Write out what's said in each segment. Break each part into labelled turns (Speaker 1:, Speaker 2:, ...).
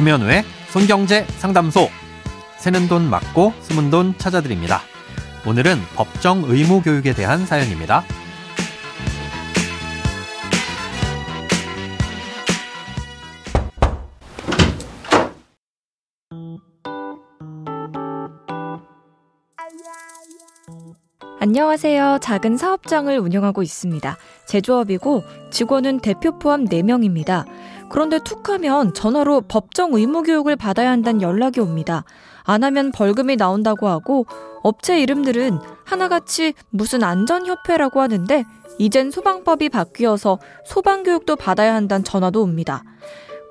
Speaker 1: 김현우의 손경제 상담소. 새는 돈 맞고 숨은 돈 찾아드립니다. 오늘은 법정 의무 교육에 대한 사연입니다.
Speaker 2: 안녕하세요. 작은 사업장을 운영하고 있습니다. 제조업이고 직원은 대표 포함 4명입니다. 그런데 툭 하면 전화로 법정 의무 교육을 받아야 한다는 연락이 옵니다. 안 하면 벌금이 나온다고 하고 업체 이름들은 하나같이 무슨 안전협회라고 하는데 이젠 소방법이 바뀌어서 소방교육도 받아야 한다는 전화도 옵니다.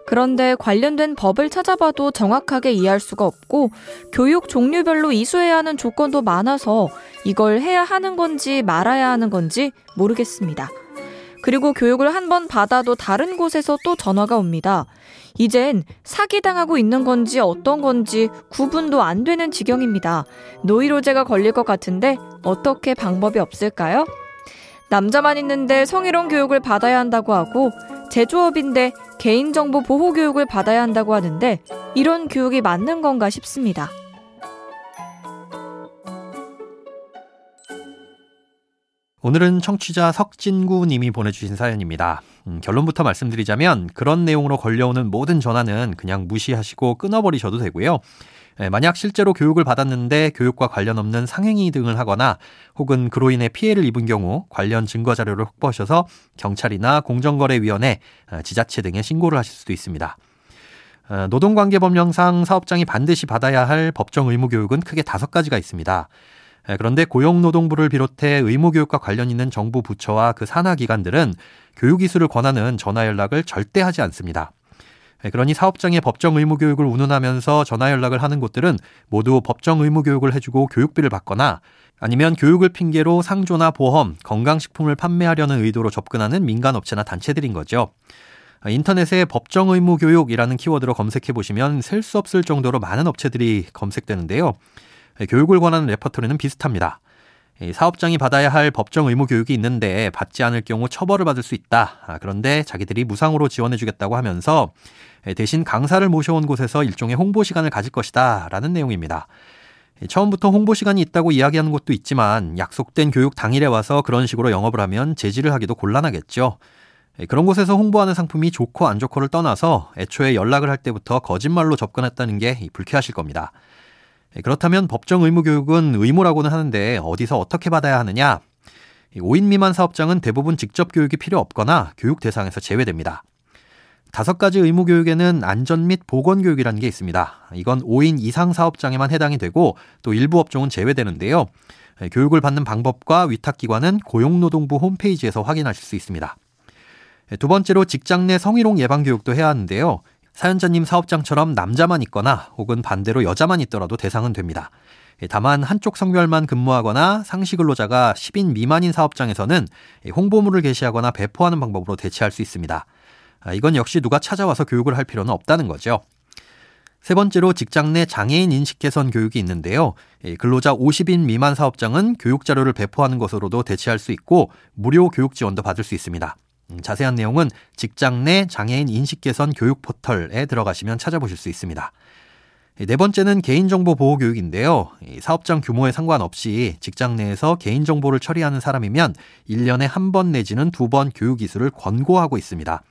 Speaker 2: 그런데 관련된 법을 찾아봐도 정확하게 이해할 수가 없고 교육 종류별로 이수해야 하는 조건도 많아서 이걸 해야 하는 건지 말아야 하는 건지 모르겠습니다. 그리고 교육을 한 번 받아도 다른 곳에서 또 전화가 옵니다. 이젠 사기당하고 있는 건지 어떤 건지 구분도 안 되는 지경입니다. 노이로제가 걸릴 것 같은데 어떻게 방법이 없을까요? 남자만 있는데 성희롱 교육을 받아야 한다고 하고 제조업인데 개인정보 보호 교육을 받아야 한다고 하는데 이런 교육이 맞는 건가 싶습니다.
Speaker 1: 오늘은 청취자 석진구 님이 보내주신 사연입니다. 음, 결론부터 말씀드리자면 그런 내용으로 걸려오는 모든 전화는 그냥 무시하시고 끊어버리셔도 되고요. 예, 만약 실제로 교육을 받았는데 교육과 관련 없는 상행위 등을 하거나 혹은 그로 인해 피해를 입은 경우 관련 증거 자료를 확보하셔서 경찰이나 공정거래위원회, 어, 지자체 등에 신고를 하실 수도 있습니다. 어, 노동관계법령상 사업장이 반드시 받아야 할 법정 의무 교육은 크게 다섯 가지가 있습니다. 예, 그런데 고용노동부를 비롯해 의무교육과 관련 있는 정부 부처와 그 산하 기관들은 교육 이수를 권하는 전화 연락을 절대 하지 않습니다. 예, 그러니 사업장의 법정 의무 교육을 운운하면서 전화 연락을 하는 곳들은 모두 법정 의무 교육을 해주고 교육비를 받거나 아니면 교육을 핑계로 상조나 보험, 건강식품을 판매하려는 의도로 접근하는 민간업체나 단체들인 거죠. 인터넷에 법정 의무 교육이라는 키워드로 검색해 보시면 셀 수 없을 정도로 많은 업체들이 검색되는데요. 예, 교육을 권하는 레퍼토리는 비슷합니다. 사업장이 받아야 할 법정 의무 교육이 있는데 받지 않을 경우 처벌을 받을 수 있다. 아, 그런데 자기들이 무상으로 지원해주겠다고 하면서 예, 대신 강사를 모셔온 곳에서 일종의 홍보 시간을 가질 것이다. 라는 내용입니다. 처음부터 홍보 시간이 있다고 이야기하는 곳도 있지만 약속된 교육 당일에 와서 그런 식으로 영업을 하면 제지를 하기도 곤란하겠죠. 그런 곳에서 홍보하는 상품이 좋고 안 좋고를 떠나서 애초에 연락을 할 때부터 거짓말로 접근했다는 게 불쾌하실 겁니다. 예, 그렇다면 법정 의무 교육은 의무라고는 하는데 어디서 어떻게 받아야 하느냐? 5인 미만 사업장은 대부분 직접 교육이 필요 없거나 교육 대상에서 제외됩니다. 다섯 가지 의무 교육에는 안전 및 보건 교육이라는 게 있습니다. 이건 5인 이상 사업장에만 해당이 되고 또 일부 업종은 제외되는데요. 예, 교육을 받는 방법과 위탁 기관은 고용노동부 홈페이지에서 확인하실 수 있습니다. 예, 두 번째로 직장 내 성희롱 예방 교육도 해야 하는데요. 사연자님 사업장처럼 남자만 있거나 혹은 반대로 여자만 있더라도 대상은 됩니다. 예, 다만 한쪽 성별만 근무하거나 상시 근로자가 10인 미만인 사업장에서는 홍보물을 게시하거나 배포하는 방법으로 대체할 수 있습니다. 아, 이건 역시 누가 찾아와서 교육을 할 필요는 없다는 거죠. 세 번째로 직장 내 장애인 인식 개선 교육이 있는데요. 근로자 50인 미만 사업장은 교육 자료를 배포하는 것으로도 대체할 수 있고 무료 교육 지원도 받을 수 있습니다. 음, 자세한 내용은 직장 내 장애인 인식 개선 교육 포털에 들어가시면 찾아보실 수 있습니다. 네 번째는 개인정보 보호 교육인데요. 사업장 규모에 상관없이 직장 내에서 개인정보를 처리하는 사람이면 1년에 한 번 내지는 두 번 교육 이수를 권고하고 있습니다.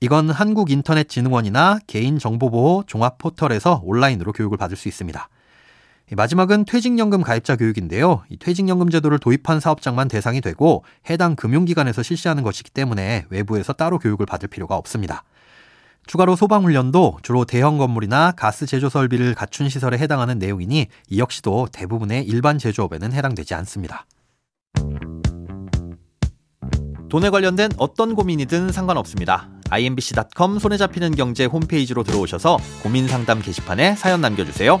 Speaker 1: 이건 한국인터넷진흥원이나 개인정보보호 종합포털에서 온라인으로 교육을 받을 수 있습니다. 마지막은 퇴직연금 가입자 교육인데요. 이 퇴직연금 제도를 도입한 사업장만 대상이 되고 해당 금융기관에서 실시하는 것이기 때문에 외부에서 따로 교육을 받을 필요가 없습니다. 추가로 소방훈련도 주로 대형 건물이나 가스 제조 설비를 갖춘 시설에 해당하는 내용이니 이 역시도 대부분의 일반 제조업에는 해당되지 않습니다. 돈에 관련된 어떤 고민이든 상관없습니다. imbc.com 손에 잡히는 경제 홈페이지로 들어오셔서 고민 상담 게시판에 사연 남겨주세요.